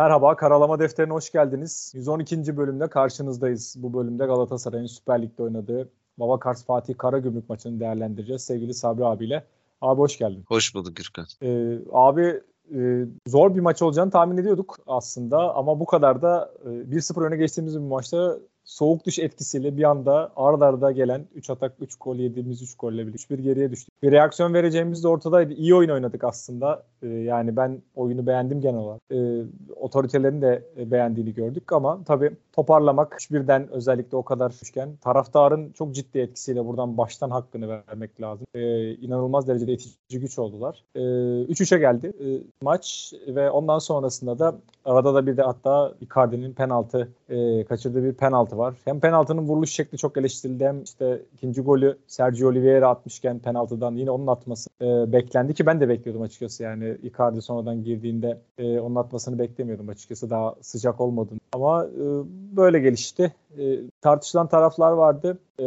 Merhaba, Karalama Defteri'ne hoş geldiniz. 112. bölümde karşınızdayız. Bu bölümde Galatasaray'ın Süper Lig'de oynadığı Baba Kars Fatih Karagümrük maçını değerlendireceğiz sevgili Sabri abiyle. Abi hoş geldin. Hoş bulduk Gürkan. Ee, abi e, zor bir maç olacağını tahmin ediyorduk aslında ama bu kadar da e, 1-0 öne geçtiğimiz bir maçta soğuk dış etkisiyle bir anda arda arda gelen 3 atak 3 gol yediğimiz 3 golle bir 3-1 geriye düştük. Bir reaksiyon vereceğimiz de ortadaydı. İyi oyun oynadık aslında. Ee, yani ben oyunu beğendim genel olarak. Ee, otoritelerin de beğendiğini gördük ama tabii toparlamak birden özellikle o kadar düşken taraftarın çok ciddi etkisiyle buradan baştan hakkını vermek lazım. Ee, inanılmaz derecede itici güç oldular. Ee, 3-3'e geldi ee, maç ve ondan sonrasında da arada da bir de hatta Icardi'nin penaltı e, kaçırdığı bir penaltı var. Hem penaltının vuruluş şekli çok eleştirildi hem işte ikinci golü Sergio Oliveira atmışken penaltıdan yine onun atması e, beklendi ki ben de bekliyordum açıkçası yani Icardi sonradan girdiğinde e, onun atmasını beklemiyordum açıkçası daha sıcak olmadığını. Ama e, böyle gelişti. E, tartışılan taraflar vardı. E,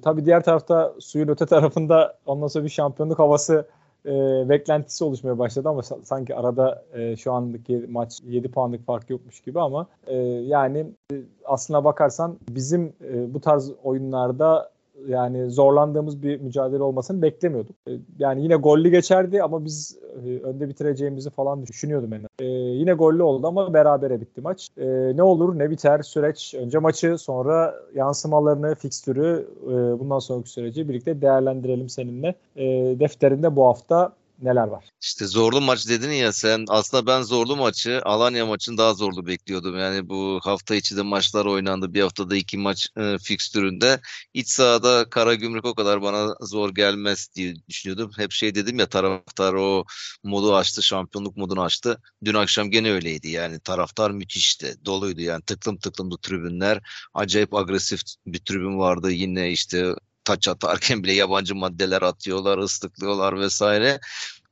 tabii diğer tarafta suyun öte tarafında ondan sonra bir şampiyonluk havası e, beklentisi oluşmaya başladı ama sanki arada e, şu andaki maç 7 puanlık fark yokmuş gibi ama e, yani e, aslına bakarsan bizim e, bu tarz oyunlarda yani zorlandığımız bir mücadele olmasını beklemiyorduk. E, yani yine gollü geçerdi ama biz e, önde bitireceğimizi falan düşünüyordum en e, Yine gollü oldu ama berabere bitti maç. E, ne olur ne biter süreç önce maçı sonra yansımalarını, fikstürü e, bundan sonraki süreci birlikte değerlendirelim seninle. E, defterinde bu hafta neler var? İşte zorlu maç dedin ya sen. Aslında ben zorlu maçı Alanya maçını daha zorlu bekliyordum. Yani bu hafta içi de maçlar oynandı. Bir haftada iki maç e, fikstüründe. İç sahada Karagümrük o kadar bana zor gelmez diye düşünüyordum. Hep şey dedim ya taraftar o modu açtı. Şampiyonluk modunu açtı. Dün akşam gene öyleydi. Yani taraftar müthişti. Doluydu yani tıklım tıklımdı tribünler. Acayip agresif bir tribün vardı. Yine işte taç atarken bile yabancı maddeler atıyorlar, ıslıklıyorlar vesaire.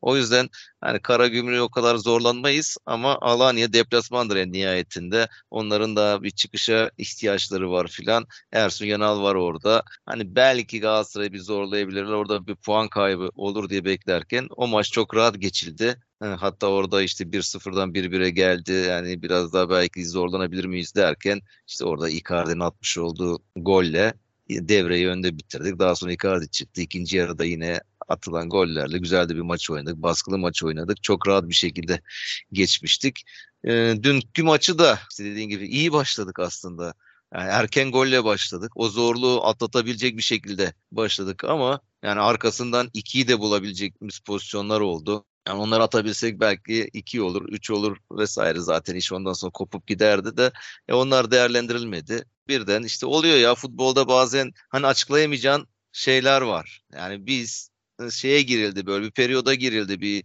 O yüzden hani kara gümrüğü o kadar zorlanmayız ama Alanya deplasmandır en nihayetinde. Onların da bir çıkışa ihtiyaçları var filan. Ersun Yanal var orada. Hani belki Galatasaray'ı bir zorlayabilirler. Orada bir puan kaybı olur diye beklerken o maç çok rahat geçildi. Hatta orada işte 1-0'dan 1-1'e geldi. Yani biraz daha belki zorlanabilir miyiz derken işte orada Icardi'nin atmış olduğu golle devreyi önde bitirdik. Daha sonra Icardi çıktı. İkinci yarıda yine atılan gollerle güzel de bir maç oynadık. Baskılı maç oynadık. Çok rahat bir şekilde geçmiştik. E, dünkü maçı da işte dediğin gibi iyi başladık aslında. Yani erken golle başladık. O zorluğu atlatabilecek bir şekilde başladık ama yani arkasından ikiyi de bulabilecekimiz pozisyonlar oldu. Yani onları atabilsek belki iki olur, üç olur vesaire zaten iş ondan sonra kopup giderdi de e onlar değerlendirilmedi. Birden işte oluyor ya futbolda bazen hani açıklayamayacağın şeyler var. Yani biz şeye girildi böyle bir periyoda girildi bir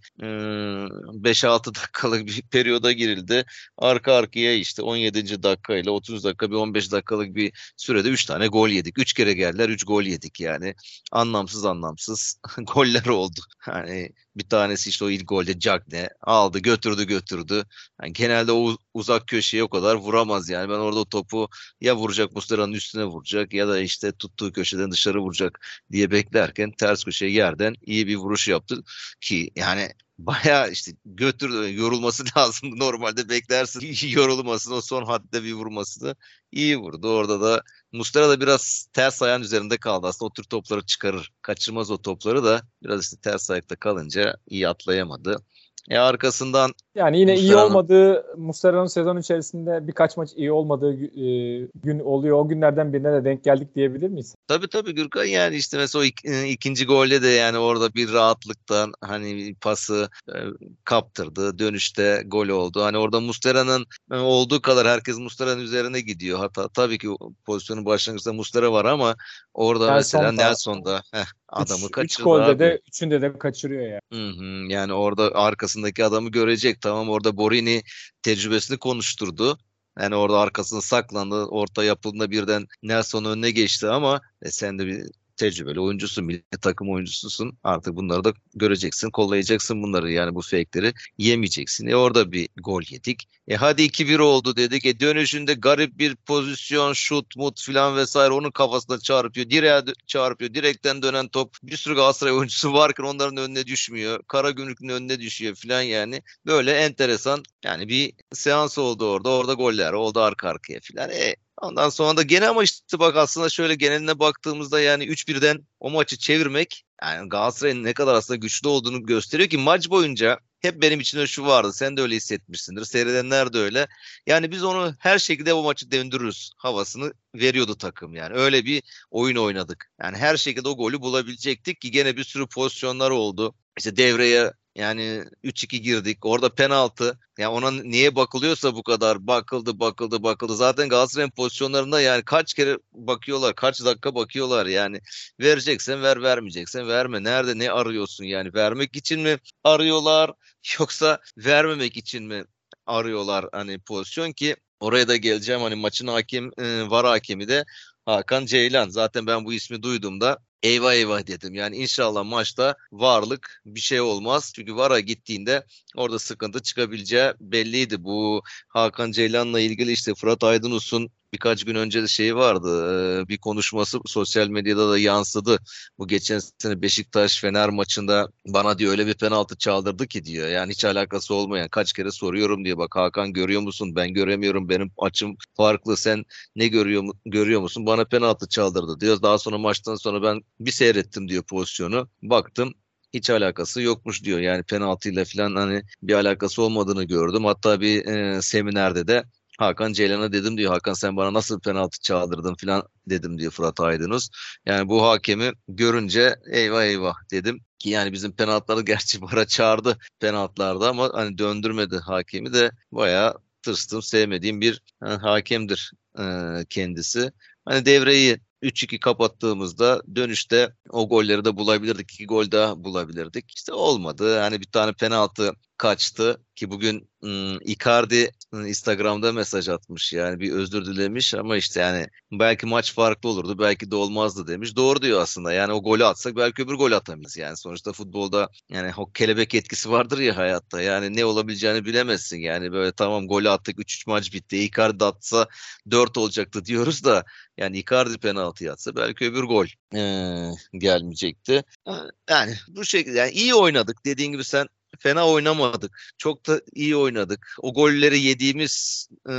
5-6 dakikalık bir periyoda girildi. Arka arkaya işte 17. dakika ile 30 dakika bir 15 dakikalık bir sürede 3 tane gol yedik. 3 kere geldiler 3 gol yedik yani. Anlamsız anlamsız goller oldu. Yani bir tanesi işte o ilk golde Cagne aldı götürdü götürdü. Yani genelde o uzak köşeye o kadar vuramaz yani. Ben orada topu ya vuracak Muslera'nın üstüne vuracak ya da işte tuttuğu köşeden dışarı vuracak diye beklerken ters köşeye yerden iyi bir vuruş yaptı ki yani baya işte götür yorulması lazım. Normalde beklersin yorulmasın o son hadde bir vurması da iyi vurdu. Orada da Mustera da biraz ters ayağın üzerinde kaldı. Aslında o tür topları çıkarır. Kaçırmaz o topları da biraz işte ters ayakta kalınca iyi atlayamadı. E arkasından yani yine iyi olmadığı Muslera'nın sezon içerisinde birkaç maç iyi olmadığı e, gün oluyor. O günlerden birine de denk geldik diyebilir miyiz? Tabii tabii Gürkan yani işte mesela o ik, e, ikinci golde de yani orada bir rahatlıktan hani pası e, kaptırdı. Dönüşte gol oldu. Hani orada Muslera'nın e, olduğu kadar herkes Muslera'nın üzerine gidiyor. Hatta tabii ki pozisyonun başlangıçta Muslera var ama orada Nelson mesela Nelson'da heh, adamı üç, kaçırdı. Üç golde abi. de üçünde de kaçırıyor ya. Yani. Hı hı, yani orada arkasındaki adamı görecek. Tamam orada Borini tecrübesini konuşturdu. Yani orada arkasını saklandı. Orta yapıldığında birden Nelson önüne geçti ama e, sen de bir tecrübeli oyuncusun, milli takım oyuncususun. Artık bunları da göreceksin, kollayacaksın bunları. Yani bu fake'leri yemeyeceksin. E orada bir gol yedik. E hadi 2-1 oldu dedik. E dönüşünde garip bir pozisyon, şut, mut filan vesaire onun kafasına çarpıyor. Direğe çarpıyor. Direkten dönen top. Bir sürü Galatasaray oyuncusu varken onların önüne düşmüyor. Kara Gümrük'ün önüne düşüyor filan yani. Böyle enteresan yani bir seans oldu orada. Orada goller oldu arka arkaya filan. E Ondan sonra da gene ama işte bak aslında şöyle geneline baktığımızda yani 3-1'den o maçı çevirmek yani Galatasaray'ın ne kadar aslında güçlü olduğunu gösteriyor ki maç boyunca hep benim içimde şu vardı. Sen de öyle hissetmişsindir. Seyredenler de öyle. Yani biz onu her şekilde o maçı döndürürüz havasını veriyordu takım yani. Öyle bir oyun oynadık. Yani her şekilde o golü bulabilecektik ki gene bir sürü pozisyonlar oldu. İşte devreye yani 3-2 girdik. Orada penaltı. Yani ona niye bakılıyorsa bu kadar bakıldı bakıldı bakıldı. Zaten Galatasaray'ın pozisyonlarında yani kaç kere bakıyorlar, kaç dakika bakıyorlar yani. Vereceksen ver, vermeyeceksen verme. Nerede ne arıyorsun yani? Vermek için mi arıyorlar yoksa vermemek için mi arıyorlar hani pozisyon ki oraya da geleceğim hani maçın hakim e, var hakemi de Hakan Ceylan. Zaten ben bu ismi duyduğumda eyvah eyvah dedim. Yani inşallah maçta varlık bir şey olmaz. Çünkü VAR'a gittiğinde orada sıkıntı çıkabileceği belliydi. Bu Hakan Ceylan'la ilgili işte Fırat Aydınus'un birkaç gün önce de şey vardı. bir konuşması sosyal medyada da yansıdı. Bu geçen sene Beşiktaş Fener maçında bana diyor öyle bir penaltı çaldırdı ki diyor. Yani hiç alakası olmayan kaç kere soruyorum diyor. Bak Hakan görüyor musun? Ben göremiyorum. Benim açım farklı. Sen ne görüyor görüyor musun? Bana penaltı çaldırdı diyor. Daha sonra maçtan sonra ben bir seyrettim diyor pozisyonu. Baktım hiç alakası yokmuş diyor. Yani penaltıyla falan hani bir alakası olmadığını gördüm. Hatta bir e, seminerde de Hakan Ceylan'a dedim diyor Hakan sen bana nasıl penaltı çaldırdın falan dedim diyor Fırat Aydınus. Yani bu hakemi görünce eyvah eyvah dedim ki yani bizim penaltıları gerçi bara çağırdı penaltılarda ama hani döndürmedi hakemi de bayağı tırstım sevmediğim bir yani, e, hakemdir e, kendisi. Hani devreyi 3-2 kapattığımızda dönüşte o golleri de bulabilirdik. iki gol daha bulabilirdik. İşte olmadı. Yani bir tane penaltı kaçtı ki bugün Icardi Instagram'da mesaj atmış. Yani bir özür dilemiş ama işte yani belki maç farklı olurdu belki de olmazdı demiş. Doğru diyor aslında. Yani o golü atsak belki öbür gol atamayız. Yani sonuçta futbolda yani o kelebek etkisi vardır ya hayatta. Yani ne olabileceğini bilemezsin. Yani böyle tamam golü attık 3-3 maç bitti. Icardi atsa 4 olacaktı diyoruz da yani Icardi penaltı atsa belki öbür gol ee, gelmeyecekti. Yani bu şekilde yani iyi oynadık. Dediğin gibi sen fena oynamadık. Çok da iyi oynadık. O golleri yediğimiz e,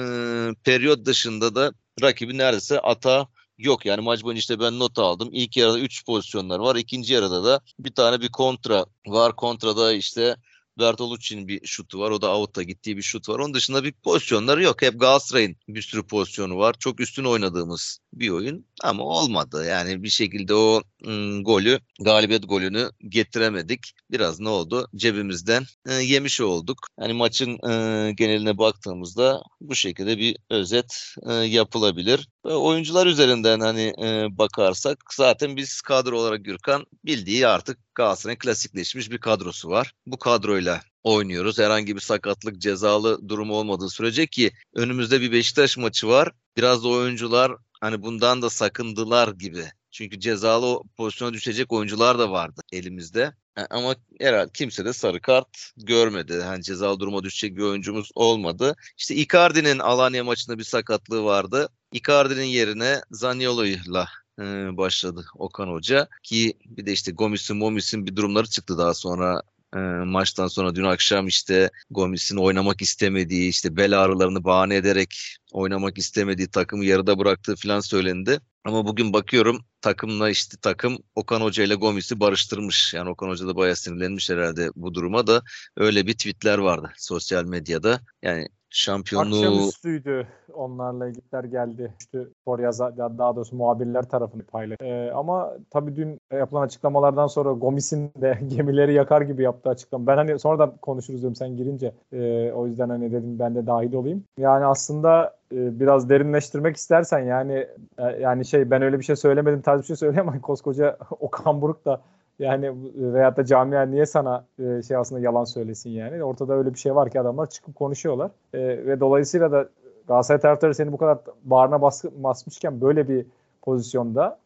periyot dışında da rakibi neredeyse ata yok. Yani maç boyunca işte ben not aldım. İlk yarıda 3 pozisyonlar var. İkinci yarıda da bir tane bir kontra var. Kontrada işte Bertolucci'nin bir şutu var. O da out'a gittiği bir şut var. Onun dışında bir pozisyonları yok. Hep Galatasaray'ın bir sürü pozisyonu var. Çok üstün oynadığımız bir oyun ama olmadı. Yani bir şekilde o ım, golü, galibiyet golünü getiremedik. Biraz ne oldu? Cebimizden e, yemiş olduk. Yani maçın e, geneline baktığımızda bu şekilde bir özet e, yapılabilir. Ve oyuncular üzerinden hani e, bakarsak zaten biz kadro olarak Gürkan bildiği artık Galatasaray'ın klasikleşmiş bir kadrosu var. Bu kadroyla oynuyoruz. Herhangi bir sakatlık, cezalı durumu olmadığı sürece ki önümüzde bir Beşiktaş maçı var. Biraz da oyuncular hani bundan da sakındılar gibi. Çünkü cezalı pozisyona düşecek oyuncular da vardı elimizde. E, ama herhalde kimse de sarı kart görmedi. Hani cezalı duruma düşecek bir oyuncumuz olmadı. İşte Icardi'nin Alanya maçında bir sakatlığı vardı. Icardi'nin yerine Zaniolo'yla e, başladı Okan Hoca. Ki bir de işte Gomis'in Momis'in bir durumları çıktı daha sonra e, maçtan sonra dün akşam işte Gomis'in oynamak istemediği işte bel ağrılarını bahane ederek oynamak istemediği takımı yarıda bıraktığı falan söylendi. Ama bugün bakıyorum takımla işte takım Okan Hoca ile Gomis'i barıştırmış. Yani Okan Hoca da bayağı sinirlenmiş herhalde bu duruma da. Öyle bir tweetler vardı sosyal medyada. Yani şampiyonluğu... Akşamüstüydü onlarla ilgiler geldi. İşte yazar, daha doğrusu muhabirler tarafını paylaş. Ee, ama tabii dün yapılan açıklamalardan sonra Gomis'in de gemileri yakar gibi yaptığı açıklama. Ben hani sonradan konuşuruz diyorum sen girince. Ee, o yüzden hani dedim ben de dahil olayım. Yani aslında e, biraz derinleştirmek istersen yani e, yani şey ben öyle bir şey söylemedim tarzı bir şey söyleyemem. Koskoca Okan Buruk da yani veyahut da camia niye sana e, şey aslında yalan söylesin yani. Ortada öyle bir şey var ki adamlar çıkıp konuşuyorlar. E, ve dolayısıyla da Galatasaray taraftarı seni bu kadar bağrına baskı, basmışken böyle bir pozisyonda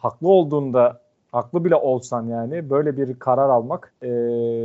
haklı olduğunda haklı bile olsan yani böyle bir karar almak e,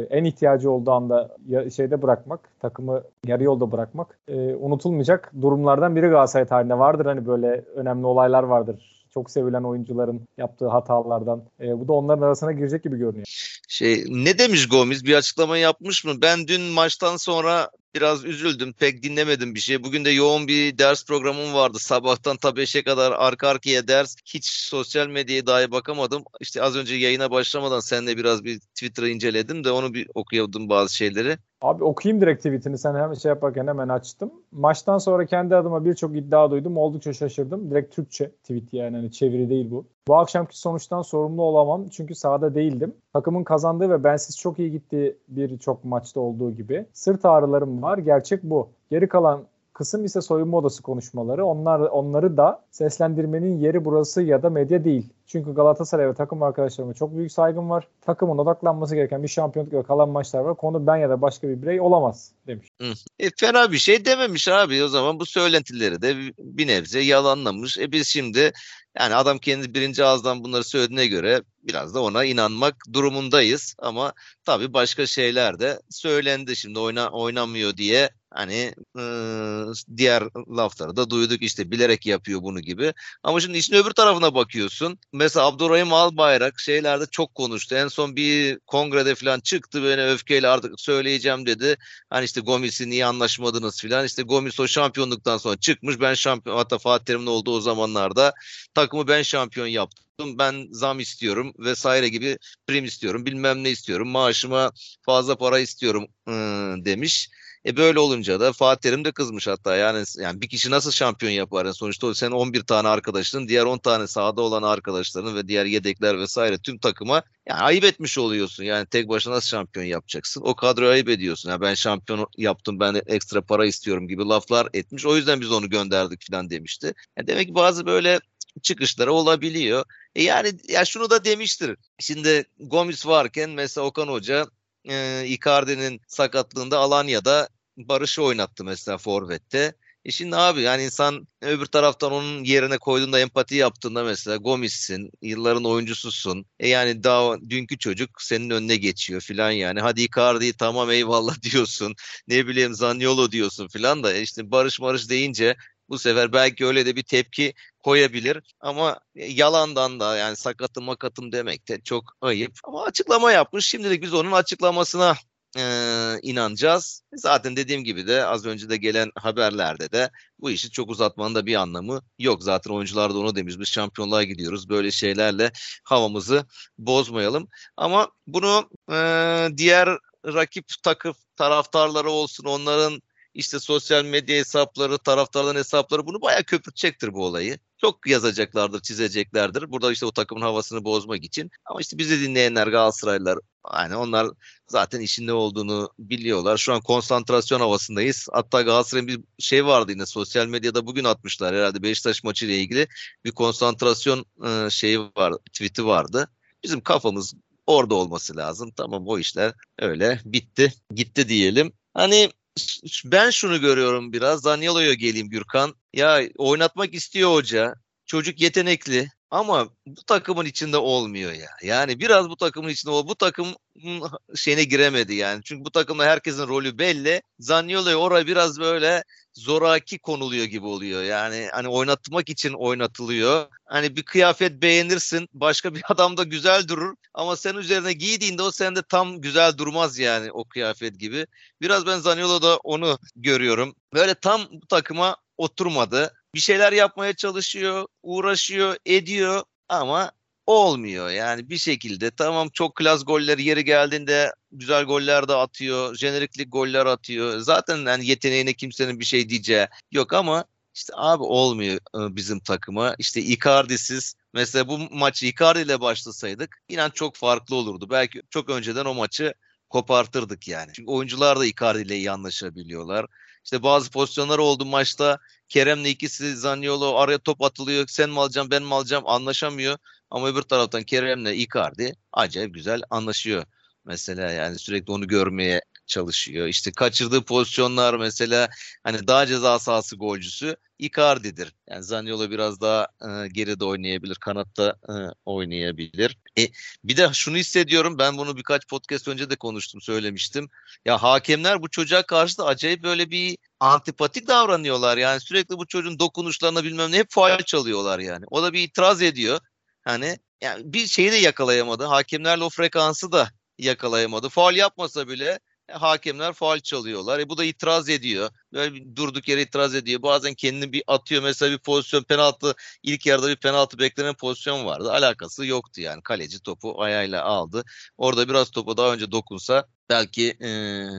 en ihtiyacı olduğu anda ya, şeyde bırakmak takımı yarı yolda bırakmak e, unutulmayacak durumlardan biri Galatasaray tarihinde vardır hani böyle önemli olaylar vardır çok sevilen oyuncuların yaptığı hatalardan. E, bu da onların arasına girecek gibi görünüyor. Şey ne demiş Gomis? Bir açıklama yapmış mı? Ben dün maçtan sonra biraz üzüldüm. Pek dinlemedim bir şey. Bugün de yoğun bir ders programım vardı. Sabahtan ta 5'e kadar arka arkaya ders. Hiç sosyal medyaya dahi bakamadım. İşte az önce yayına başlamadan seninle biraz bir Twitter'ı inceledim de onu bir okuyordum bazı şeyleri. Abi okuyayım direkt tweetini. Sen hemen şey yaparken hemen açtım. Maçtan sonra kendi adıma birçok iddia duydum. Oldukça şaşırdım. Direkt Türkçe tweet yani hani çeviri değil bu. Bu akşamki sonuçtan sorumlu olamam çünkü sahada değildim. Takımın kazandığı ve bensiz çok iyi gittiği birçok maçta olduğu gibi sırt ağrılarım var. Gerçek bu. Geri kalan kısım ise soyunma odası konuşmaları. Onlar onları da seslendirmenin yeri burası ya da medya değil. Çünkü Galatasaray ve takım arkadaşlarıma çok büyük saygım var. Takımın odaklanması gereken bir şampiyonluk ve kalan maçlar var. Konu ben ya da başka bir birey olamaz demiş. E, fena bir şey dememiş abi o zaman bu söylentileri de bir nebze yalanlamış. E biz şimdi yani adam kendi birinci ağızdan bunları söylediğine göre biraz da ona inanmak durumundayız. Ama tabii başka şeyler de söylendi şimdi oyna, oynamıyor diye hani e, diğer lafları da duyduk işte bilerek yapıyor bunu gibi. Ama şimdi işin öbür tarafına bakıyorsun. Mesela Abdurrahim Albayrak şeylerde çok konuştu. En son bir kongrede falan çıktı böyle öfkeyle artık söyleyeceğim dedi. Hani işte Gomis'i niye anlaşmadınız falan. İşte Gomis o şampiyonluktan sonra çıkmış. Ben şampiyon hatta Fatih Terim'in olduğu o zamanlarda takımı ben şampiyon yaptım ben zam istiyorum vesaire gibi prim istiyorum bilmem ne istiyorum maaşıma fazla para istiyorum ıı, demiş. E böyle olunca da Fatih Terim de kızmış hatta yani yani bir kişi nasıl şampiyon yapar? Yani sonuçta sen 11 tane arkadaşın, diğer 10 tane sahada olan arkadaşların ve diğer yedekler vesaire tüm takıma yani ayıp etmiş oluyorsun. Yani tek başına nasıl şampiyon yapacaksın? O kadroyu ayıp ediyorsun. Yani ben şampiyon yaptım, ben ekstra para istiyorum gibi laflar etmiş. O yüzden biz onu gönderdik falan demişti. Yani demek ki bazı böyle çıkışları olabiliyor. E yani ya şunu da demiştir. Şimdi Gomis varken mesela Okan Hoca e, Icardi'nin sakatlığında Alanya'da Barış'ı oynattı mesela Forvet'te. E şimdi abi yani insan öbür taraftan onun yerine koyduğunda empati yaptığında mesela Gomis'sin, yılların oyuncususun. E yani daha dünkü çocuk senin önüne geçiyor filan yani. Hadi Icardi tamam eyvallah diyorsun. Ne bileyim Zaniolo diyorsun filan da e işte Barış Barış deyince bu sefer belki öyle de bir tepki koyabilir ama yalandan da yani sakatım makatım demek de çok ayıp. Ama açıklama yapmış. Şimdilik biz onun açıklamasına e, inanacağız. Zaten dediğim gibi de az önce de gelen haberlerde de bu işi çok uzatmanın da bir anlamı yok. Zaten oyuncular da onu demiş biz şampiyonluğa gidiyoruz. Böyle şeylerle havamızı bozmayalım. Ama bunu e, diğer rakip takım taraftarları olsun onların işte sosyal medya hesapları, taraftarların hesapları bunu bayağı köpürtecektir bu olayı. Çok yazacaklardır, çizeceklerdir. Burada işte o takımın havasını bozmak için. Ama işte bizi dinleyenler Galatasaraylılar yani onlar zaten işin ne olduğunu biliyorlar. Şu an konsantrasyon havasındayız. Hatta Galatasaray'ın bir şey vardı yine sosyal medyada bugün atmışlar herhalde Beşiktaş maçı ile ilgili bir konsantrasyon e, şeyi var, tweet'i vardı. Bizim kafamız orada olması lazım. Tamam o işler öyle bitti, gitti diyelim. Hani ben şunu görüyorum biraz. Daniel'o'ya geleyim Gürkan. Ya oynatmak istiyor hoca. Çocuk yetenekli. Ama bu takımın içinde olmuyor ya. Yani biraz bu takımın içinde ol. Bu takım şeyine giremedi yani. Çünkü bu takımda herkesin rolü belli. Zaniolo'ya oraya biraz böyle zoraki konuluyor gibi oluyor. Yani hani oynatmak için oynatılıyor. Hani bir kıyafet beğenirsin, başka bir adam da güzel durur ama sen üzerine giydiğinde o sende tam güzel durmaz yani o kıyafet gibi. Biraz ben Zaniolo'da onu görüyorum. Böyle tam bu takıma oturmadı. Bir şeyler yapmaya çalışıyor, uğraşıyor, ediyor ama olmuyor. Yani bir şekilde tamam çok klas golleri yeri geldiğinde güzel goller de atıyor. Jeneriklik goller atıyor. Zaten yani yeteneğine kimsenin bir şey diyeceği yok ama işte abi olmuyor bizim takıma. İşte Icardi'siz mesela bu maçı Icardi ile başlasaydık inan çok farklı olurdu. Belki çok önceden o maçı kopartırdık yani. Çünkü oyuncular da Icardi ile iyi anlaşabiliyorlar. İşte bazı pozisyonlar oldu maçta. Kerem'le ikisi Zaniolo araya top atılıyor. Sen mi alacaksın ben mi alacağım anlaşamıyor. Ama öbür taraftan Kerem'le Icardi acayip güzel anlaşıyor. Mesela yani sürekli onu görmeye çalışıyor. İşte kaçırdığı pozisyonlar mesela hani daha ceza sahası golcüsü Icardi'dir. Yani Zaniolo biraz daha e, geride oynayabilir, kanatta e, oynayabilir. E, bir de şunu hissediyorum, ben bunu birkaç podcast önce de konuştum, söylemiştim. Ya hakemler bu çocuğa karşı da acayip böyle bir antipatik davranıyorlar. Yani sürekli bu çocuğun dokunuşlarına bilmem ne hep faal çalıyorlar yani. O da bir itiraz ediyor. Hani yani bir şeyi de yakalayamadı. Hakemlerle o frekansı da yakalayamadı. Faal yapmasa bile hakemler faal çalıyorlar. E bu da itiraz ediyor. Böyle bir durduk yere itiraz ediyor. Bazen kendini bir atıyor. Mesela bir pozisyon penaltı ilk yarıda bir penaltı beklenen pozisyon vardı. Alakası yoktu yani. Kaleci topu ayağıyla aldı. Orada biraz topu daha önce dokunsa belki e,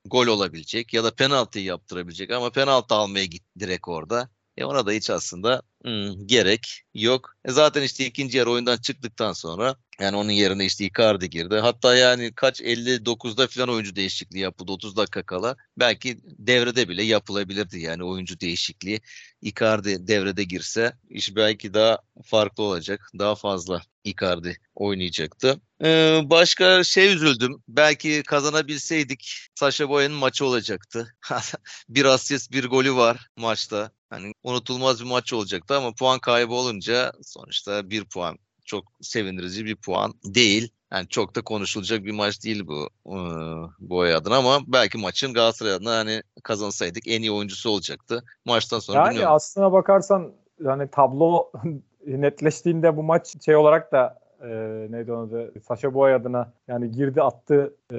gol olabilecek ya da penaltıyı yaptırabilecek ama penaltı almaya gitti direkt orada. E ona da hiç aslında hmm, gerek yok. E zaten işte ikinci yarı oyundan çıktıktan sonra yani onun yerine işte Icardi girdi. Hatta yani kaç 59'da falan oyuncu değişikliği yapıldı 30 dakika kala. Belki devrede bile yapılabilirdi yani oyuncu değişikliği. Icardi devrede girse iş belki daha farklı olacak. Daha fazla Icardi oynayacaktı. Ee, başka şey üzüldüm. Belki kazanabilseydik Sasha Boyan'ın maçı olacaktı. bir asist bir golü var maçta. Hani unutulmaz bir maç olacaktı ama puan kaybı olunca sonuçta bir puan çok sevindirici bir puan değil. Yani çok da konuşulacak bir maç değil bu e, bu ay adına ama belki maçın Galatasaray adına hani kazansaydık en iyi oyuncusu olacaktı. Maçtan sonra yani bilmiyorum. aslına bakarsan yani tablo netleştiğinde bu maç şey olarak da e, neydi onun adı Sasha Boy adına yani girdi attı e,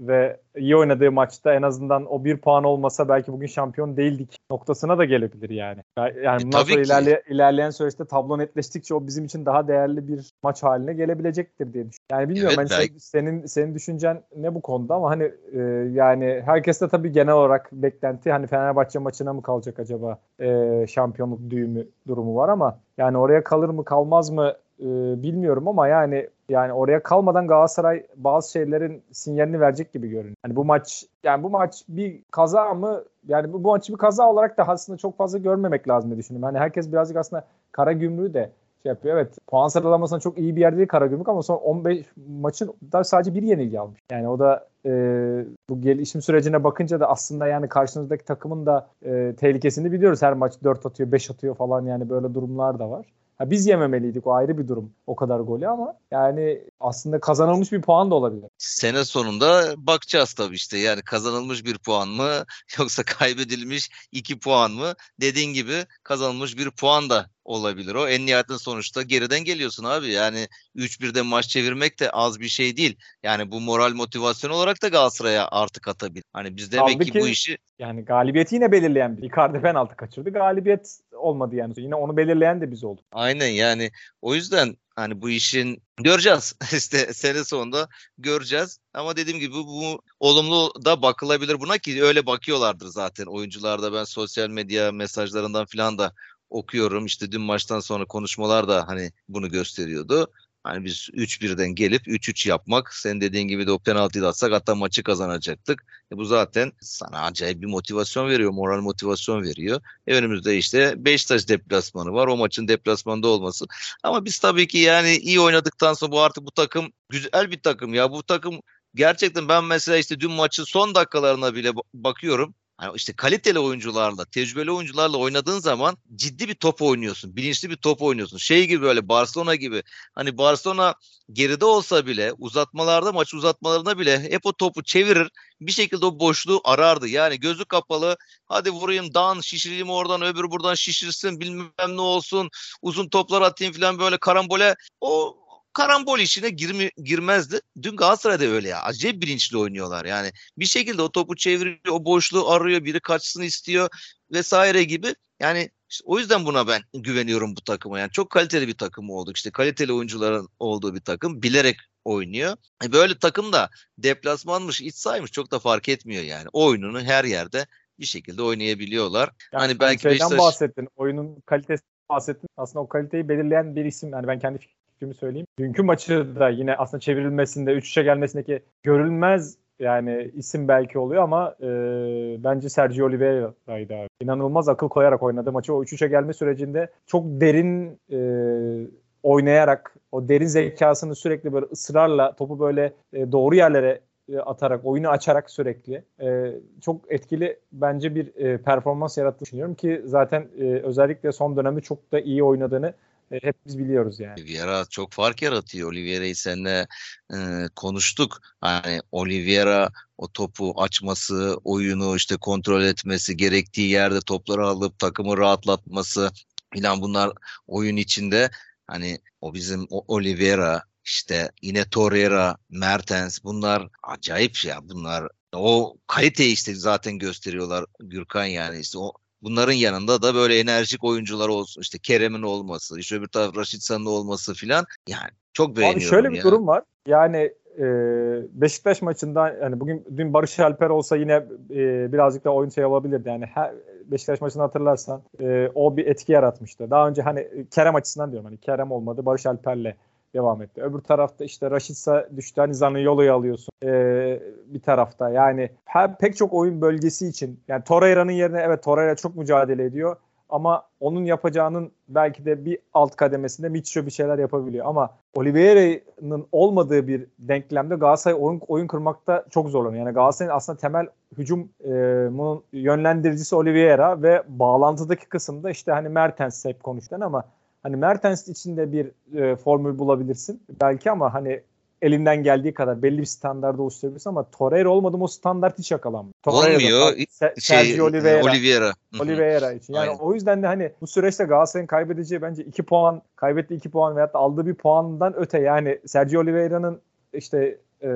ve iyi oynadığı maçta en azından o bir puan olmasa belki bugün şampiyon değildik noktasına da gelebilir yani. Yani E, bundan sonra ilerle, ilerleyen süreçte tablo netleştikçe o bizim için daha değerli bir maç haline gelebilecektir diye düşünüyorum. Yani bilmiyorum Evet, hani belki- senin senin düşüncen ne bu konuda ama hani e, yani herkes de tabii genel olarak beklenti hani Fenerbahçe maçına mı kalacak acaba e, şampiyonluk düğümü durumu var ama yani oraya kalır mı kalmaz mı e, bilmiyorum ama yani yani oraya kalmadan Galatasaray bazı şeylerin sinyalini verecek gibi görünüyor. Yani bu maç yani bu maç bir kaza mı? Yani bu, bu maçı bir kaza olarak da aslında çok fazla görmemek lazım diye düşünüyorum. Hani herkes birazcık aslında Kara Gümrük'ü de şey yapıyor. Evet puan sıralamasında çok iyi bir yerde değil Karagümrük ama son 15 maçın da sadece bir yenilgi almış. Yani o da e, bu gelişim sürecine bakınca da aslında yani karşınızdaki takımın da e, tehlikesini biliyoruz. Her maç 4 atıyor 5 atıyor falan yani böyle durumlar da var. Ha, biz yememeliydik o ayrı bir durum o kadar golü ama yani aslında kazanılmış bir puan da olabilir. Sene sonunda bakacağız tabii işte yani kazanılmış bir puan mı yoksa kaybedilmiş iki puan mı? Dediğin gibi kazanılmış bir puan da olabilir o. En nihayetinde sonuçta geriden geliyorsun abi. Yani 3-1'de maç çevirmek de az bir şey değil. Yani bu moral motivasyon olarak da Galatasaray'a artık atabilir. Hani biz demek ki ki- bu işi Yani galibiyeti yine belirleyen bir. Icardi penaltı kaçırdı. Galibiyet olmadı yani. Yine onu belirleyen de biz olduk. aynen yani o yüzden hani bu işin göreceğiz. işte sene sonunda göreceğiz. Ama dediğim gibi bu, bu olumlu da bakılabilir buna ki öyle bakıyorlardır zaten oyuncularda ben sosyal medya mesajlarından falan da okuyorum. İşte dün maçtan sonra konuşmalar da hani bunu gösteriyordu. Hani biz 3-1'den gelip 3-3 yapmak, senin dediğin gibi de o penaltıyı da atsak hatta maçı kazanacaktık. E bu zaten sana acayip bir motivasyon veriyor, moral motivasyon veriyor. E önümüzde işte Beşiktaş deplasmanı var. O maçın deplasmanda olması. Ama biz tabii ki yani iyi oynadıktan sonra bu artık bu takım güzel bir takım ya. Bu takım gerçekten ben mesela işte dün maçın son dakikalarına bile ba- bakıyorum. Hani işte kaliteli oyuncularla, tecrübeli oyuncularla oynadığın zaman ciddi bir top oynuyorsun. Bilinçli bir top oynuyorsun. Şey gibi böyle Barcelona gibi. Hani Barcelona geride olsa bile uzatmalarda maç uzatmalarına bile hep o topu çevirir. Bir şekilde o boşluğu arardı. Yani gözü kapalı hadi vurayım dan şişireyim oradan öbür buradan şişirsin bilmem ne olsun uzun toplar atayım falan böyle karambole o karambol işine girmi, girmezdi. Dün Galatasaray'da öyle ya. Acayip bilinçli oynuyorlar. Yani bir şekilde o topu çeviriyor, o boşluğu arıyor, biri kaçsın istiyor vesaire gibi. Yani işte o yüzden buna ben güveniyorum bu takıma. Yani çok kaliteli bir takım olduk. İşte kaliteli oyuncuların olduğu bir takım bilerek oynuyor. E böyle takım da deplasmanmış, iç saymış çok da fark etmiyor yani. Oyununu her yerde bir şekilde oynayabiliyorlar. Yani Hani belki şeyden Beşiktaş- bahsettin. Oyunun kalitesi bahsettin. Aslında o kaliteyi belirleyen bir isim. Yani ben kendi fikrimi söyleyeyim. Dünkü maçı da yine aslında çevrilmesinde 3-3'e gelmesindeki görülmez yani isim belki oluyor ama e, bence Sergio Oliveira'ydı abi. İnanılmaz akıl koyarak oynadı maçı. O 3-3'e gelme sürecinde çok derin e, oynayarak o derin zekasını sürekli böyle ısrarla topu böyle e, doğru yerlere e, atarak, oyunu açarak sürekli e, çok etkili bence bir e, performans yarattığını düşünüyorum ki zaten e, özellikle son dönemde çok da iyi oynadığını e, hepimiz biliyoruz yani. Oliveira çok fark yaratıyor. Oliveira'yı seninle e, konuştuk. Hani Oliveira o topu açması, oyunu işte kontrol etmesi, gerektiği yerde topları alıp takımı rahatlatması filan bunlar oyun içinde hani o bizim o Oliveira işte yine Torreira, Mertens bunlar acayip ya bunlar o kaliteyi işte zaten gösteriyorlar Gürkan yani işte o bunların yanında da böyle enerjik oyuncular olsun işte Kerem'in olması işte öbür taraf Raşitsa'nın olması filan yani çok beğeniyorum Abi şöyle bir ya. durum var yani e, Beşiktaş maçında yani bugün dün Barış Alper olsa yine e, birazcık da oyun şey olabilirdi yani her Beşiktaş maçını hatırlarsan e, o bir etki yaratmıştı. Daha önce hani Kerem açısından diyorum hani Kerem olmadı Barış Alper'le devam etti. Öbür tarafta işte Raşitsa düştü. Hani Zaniolo'yu alıyorsun. Ee, bir tarafta yani her, pek çok oyun bölgesi için yani Torreira'nın yerine evet Torreira çok mücadele ediyor ama onun yapacağının belki de bir alt kademesinde Mitchell bir şeyler yapabiliyor ama Oliveira'nın olmadığı bir denklemde Galatasaray oyun, oyun kırmakta çok zorlanıyor. Yani Galatasaray'ın aslında temel hücum e, yönlendiricisi Oliveira ve bağlantıdaki kısımda işte hani Mertens hep konuşulan ama Hani Mertens için de bir e, formül bulabilirsin belki ama hani elinden geldiği kadar belli bir standarda oluşturabilirsin ama Torreira olmadı o standart hiç yakalanmıyor. Olmuyor. Se- şey, Sergio Oliveira. Oliveira. Oliveira için. Yani Aynen. o yüzden de hani bu süreçte Galatasaray'ın kaybedeceği bence 2 puan, kaybettiği 2 puan veyahut da aldığı bir puandan öte yani Sergio Oliveira'nın işte e,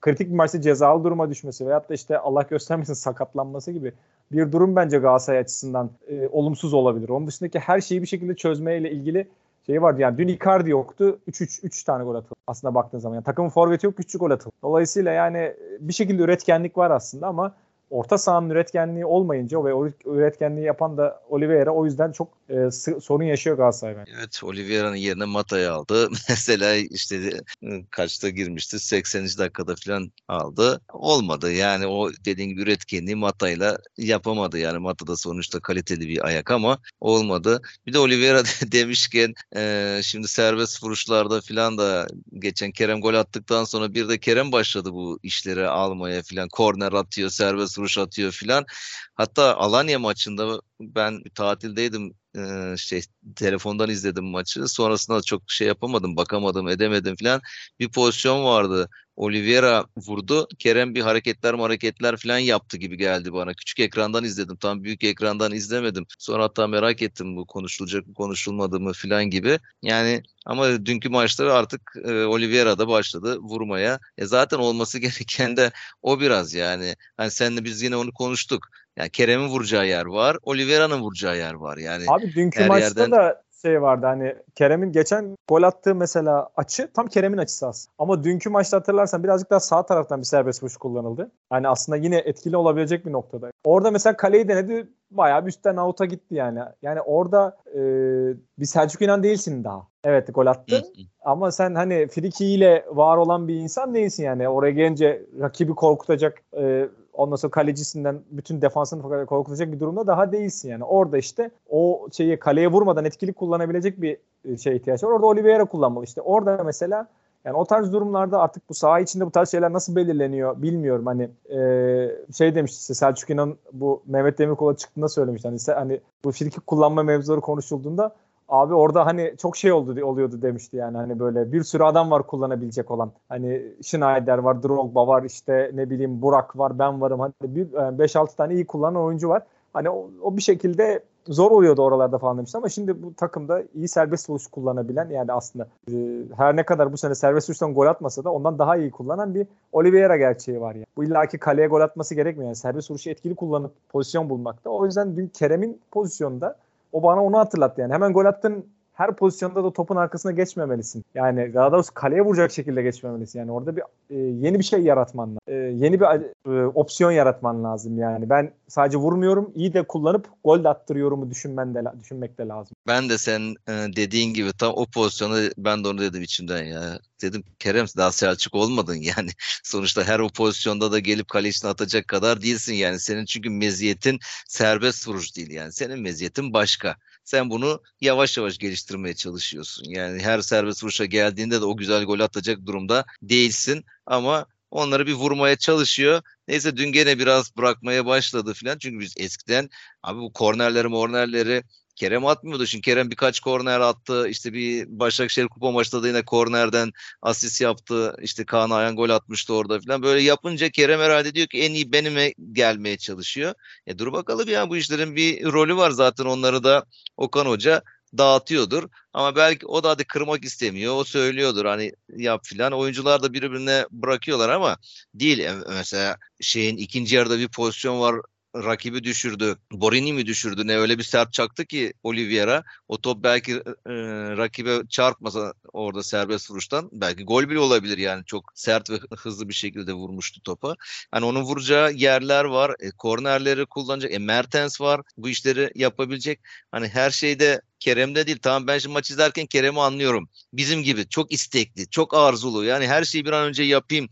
kritik bir maçta cezalı duruma düşmesi veyahut da işte Allah göstermesin sakatlanması gibi bir durum bence Galatasaray açısından e, olumsuz olabilir. Onun dışındaki her şeyi bir şekilde çözmeyle ilgili şey vardı. Yani dün Icardi yoktu. 3-3 3 tane gol atıldı aslında baktığın zaman. Yani takımın forveti yok küçük gol atıldı. Dolayısıyla yani bir şekilde üretkenlik var aslında ama orta sahanın üretkenliği olmayınca ve üretkenliği yapan da Oliveira o yüzden çok e, sorun yaşıyor Galatasaray bence. Evet Oliveira'nın yerine Mata'yı aldı. Mesela işte kaçta girmişti? 80. dakikada falan aldı. Olmadı yani o dediğin gibi üretkenliği Mata'yla yapamadı. Yani Mata da sonuçta kaliteli bir ayak ama olmadı. Bir de Oliveira demişken e, şimdi serbest vuruşlarda falan da geçen Kerem gol attıktan sonra bir de Kerem başladı bu işleri almaya falan. Korner atıyor, serbest vuruş atıyor filan. Hatta Alanya maçında ben tatildeydim ee, şey telefondan izledim maçı. Sonrasında çok şey yapamadım, bakamadım, edemedim filan. Bir pozisyon vardı. Oliveira vurdu. Kerem bir hareketler hareketler falan yaptı gibi geldi bana. Küçük ekrandan izledim. Tam büyük ekrandan izlemedim. Sonra hatta merak ettim bu konuşulacak mı konuşulmadı mı falan gibi. Yani ama dünkü maçları artık e, Oliveira da başladı vurmaya. E zaten olması gereken de o biraz yani. Hani seninle biz yine onu konuştuk. Yani Kerem'in vuracağı yer var. Oliveira'nın vuracağı yer var. Yani Abi dünkü maçta yerden... da şey vardı hani Kerem'in geçen gol attığı mesela açı tam Kerem'in açısı aslında. Ama dünkü maçta hatırlarsan birazcık daha sağ taraftan bir serbest vuruş kullanıldı. Hani aslında yine etkili olabilecek bir noktada. Orada mesela kaleyi denedi bayağı bir üstten out'a gitti yani. Yani orada e, bir Selçuk İnan değilsin daha. Evet gol attı. Ama sen hani frikiyle var olan bir insan değilsin yani. Oraya gelince rakibi korkutacak e, ondan sonra kalecisinden bütün defansını korkutacak bir durumda daha değilsin yani. Orada işte o şeyi kaleye vurmadan etkili kullanabilecek bir e, şey ihtiyaç var. Orada Oliveira kullanmalı. İşte orada mesela yani o tarz durumlarda artık bu saha içinde bu tarz şeyler nasıl belirleniyor bilmiyorum. Hani e, şey demişti işte Selçuk İnan bu Mehmet Demirkol'a çıktığında söylemişti. Hani, hani bu frikik kullanma mevzuları konuşulduğunda Abi orada hani çok şey oldu oluyordu demişti yani hani böyle bir sürü adam var kullanabilecek olan. Hani Schneider var, Drogba var, işte ne bileyim Burak var, ben varım. Hani 5-6 tane iyi kullanan oyuncu var. Hani o, o bir şekilde zor oluyordu oralarda falan demişti ama şimdi bu takımda iyi serbest vuruş kullanabilen yani aslında e, her ne kadar bu sene serbest vuruştan gol atmasa da ondan daha iyi kullanan bir Oliveira gerçeği var yani. Bu illaki kaleye gol atması gerekmiyor yani serbest vuruşu etkili kullanıp pozisyon bulmakta. O yüzden dün Kerem'in pozisyonunda o bana onu hatırlattı yani. Hemen gol attın her pozisyonda da topun arkasına geçmemelisin. Yani daha doğrusu kaleye vuracak şekilde geçmemelisin. Yani orada bir e, yeni bir şey yaratman lazım. E, yeni bir e, opsiyon yaratman lazım yani. Ben sadece vurmuyorum, iyi de kullanıp gol de attırıyorumu düşünmen de düşünmek de lazım. Ben de sen e, dediğin gibi tam o pozisyonu ben de onu dedim içimden ya. Dedim Kerem daha Selçuk olmadın yani. Sonuçta her o pozisyonda da gelip kalesine atacak kadar değilsin yani. Senin çünkü meziyetin serbest vuruş değil yani. Senin meziyetin başka. Sen bunu yavaş yavaş geliştirmeye çalışıyorsun. Yani her serbest vuruşa geldiğinde de o güzel gol atacak durumda değilsin ama onları bir vurmaya çalışıyor. Neyse dün gene biraz bırakmaya başladı filan. Çünkü biz eskiden abi bu kornerleri mornerleri Kerem atmıyordu. Şimdi Kerem birkaç korner attı. İşte bir Başakşehir kupa maçında da yine kornerden asist yaptı. İşte Kaan Ayan gol atmıştı orada falan. Böyle yapınca Kerem herhalde diyor ki en iyi benime gelmeye çalışıyor. E dur bakalım ya bu işlerin bir rolü var zaten onları da Okan Hoca dağıtıyordur. Ama belki o da hadi kırmak istemiyor. O söylüyordur hani yap filan. Oyuncular da birbirine bırakıyorlar ama değil. E, mesela şeyin ikinci yarıda bir pozisyon var rakibi düşürdü. Borini mi düşürdü ne öyle bir sert çaktı ki Oliveira. O top belki e, rakibe çarpmasa orada serbest vuruştan belki gol bile olabilir yani. Çok sert ve hızlı bir şekilde vurmuştu topa. Hani onun vuracağı yerler var. E, kornerleri kullanacak. E, Mertens var. Bu işleri yapabilecek. Hani her şeyde Kerem'de değil. Tamam ben şimdi maç izlerken Kerem'i anlıyorum. Bizim gibi çok istekli, çok arzulu. Yani her şeyi bir an önce yapayım.